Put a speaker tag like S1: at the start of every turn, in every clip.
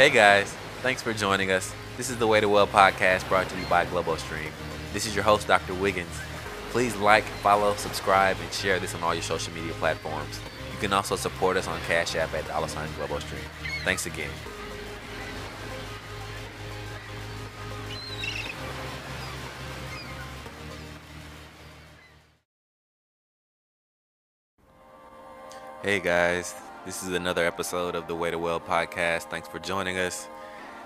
S1: Hey guys, thanks for joining us. This is the Way to Well podcast brought to you by GloboStream. This is your host, Dr. Wiggins. Please like, follow, subscribe, and share this on all your social media platforms. You can also support us on Cash App at dollar sign GloboStream. Thanks again. Hey guys, this is another episode of the Way to Well podcast. Thanks for joining us.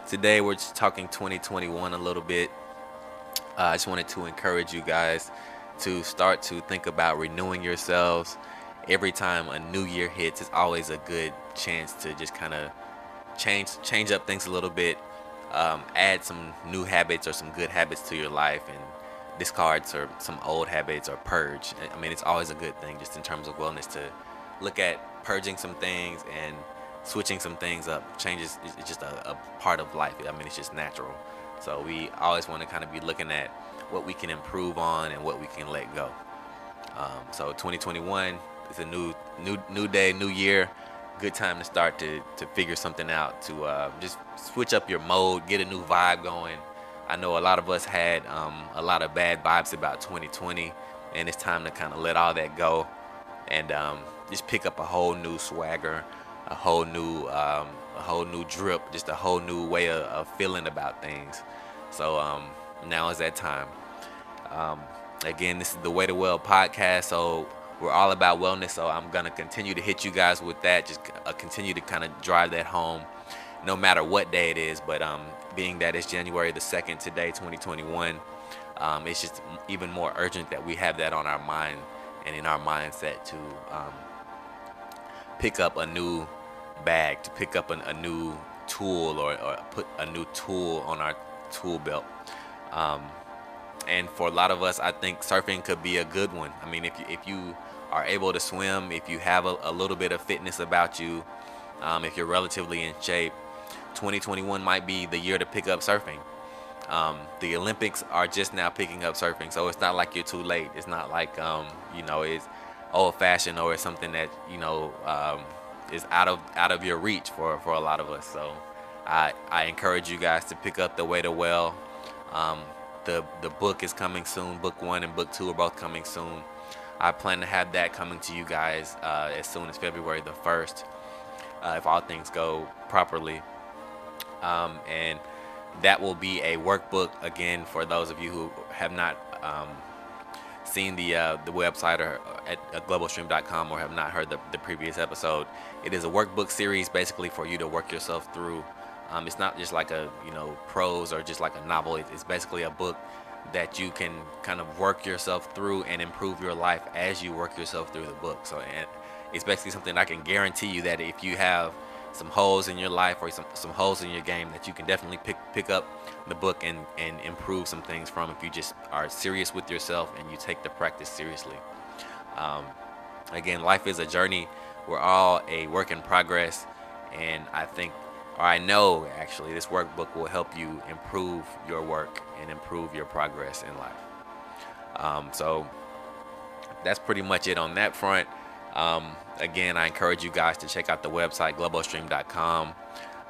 S1: Today we're just talking 2021 a little bit. Uh, I just wanted to encourage you guys to start to think about renewing yourselves. Every time a new year hits, it's always a good chance to just kind of change change up things a little bit, um, add some new habits or some good habits to your life, and discard some some old habits or purge. I mean, it's always a good thing just in terms of wellness to look at purging some things and switching some things up. Changes is just a, a part of life. I mean, it's just natural. So we always want to kind of be looking at what we can improve on and what we can let go. Um, so 2021 is a new new new day, new year. Good time to start to to figure something out. To uh, just switch up your mode, get a new vibe going. I know a lot of us had um, a lot of bad vibes about 2020, and it's time to kind of let all that go and um, just pick up a whole new swagger, a whole new um, a whole new drip, just a whole new way of, of feeling about things. So um, now is that time. Um, again, this is the Way to Well podcast. So we're all about wellness. So I'm gonna continue to hit you guys with that. Just uh, continue to kind of drive that home, no matter what day it is. But um, being that it's January the second today, 2021, um, it's just even more urgent that we have that on our mind and in our mindset to um, pick up a new bag, to pick up an, a new tool or, or, put a new tool on our tool belt. Um, and for a lot of us, I think surfing could be a good one. I mean, if you, if you are able to swim, if you have a, a little bit of fitness about you, um, if you're relatively in shape, 2021 might be the year to pick up surfing. Um, the Olympics are just now picking up surfing, so it's not like you're too late. It's not like um, you know it's old-fashioned or it's something that you know um, is out of out of your reach for for a lot of us. So I I encourage you guys to pick up the way to well. Um, the the book is coming soon. Book one and book two are both coming soon. I plan to have that coming to you guys uh, as soon as February the first, uh, if all things go properly. Um, and that will be a workbook again for those of you who have not um, seen the uh, the website or at, at globostream.com or have not heard the, the previous episode. It is a workbook series basically for you to work yourself through. Um, it's not just like a you know prose or just like a novel. It's basically a book that you can kind of work yourself through and improve your life as you work yourself through the book. So it's basically something I can guarantee you that if you have some holes in your life or some, some holes in your game that you can definitely pick pick up the book and, and improve some things from if you just are serious with yourself and you take the practice seriously. Um, again, life is a journey. We're all a work in progress, and I think, or I know actually, this workbook will help you improve your work and improve your progress in life. Um, so that's pretty much it on that front. Um, again, I encourage you guys to check out the website, globostream.com.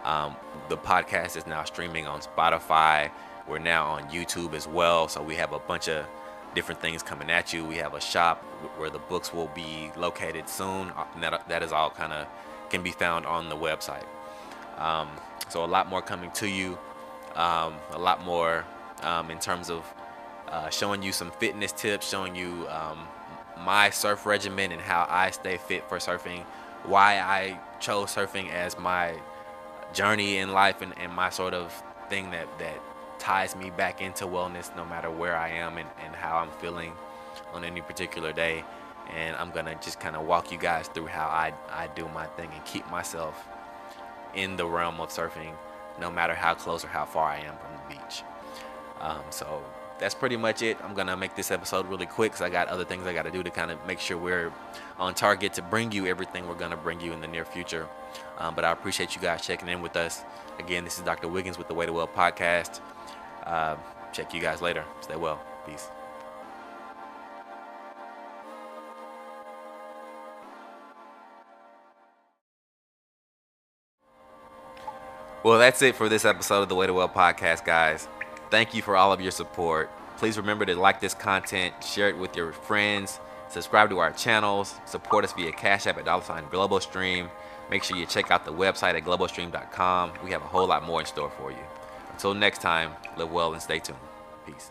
S1: Um, the podcast is now streaming on Spotify. We're now on YouTube as well. So we have a bunch of different things coming at you. We have a shop where the books will be located soon. Uh, that, that is all kind of can be found on the website. Um, so a lot more coming to you. Um, a lot more um, in terms of uh, showing you some fitness tips, showing you um, my surf regimen and how I stay fit for surfing, why I chose surfing as my journey in life and, and my sort of thing that, that ties me back into wellness no matter where I am and, and how I'm feeling on any particular day. And I'm going to just kind of walk you guys through how I, I do my thing and keep myself in the realm of surfing no matter how close or how far I am from the beach. Um, so that's pretty much it. I'm gonna make this episode really quick because I got other things I got to do to kind of make sure we're on target to bring you everything we're gonna bring you in the near future. Um, but I appreciate you guys checking in with us. Again, this is Dr. Wiggins with the Way to Well podcast. Uh, check you guys later. Stay well. Peace. Well, that's it for this episode of the Way to Well podcast, guys. Thank you for all of your support. Please remember to like this content, share it with your friends, subscribe to our channels, support us via Cash App at dollar sign GloboStream. Make sure you check out the website at globostream.com. We have a whole lot more in store for you. Until next time, live well and stay tuned. Peace.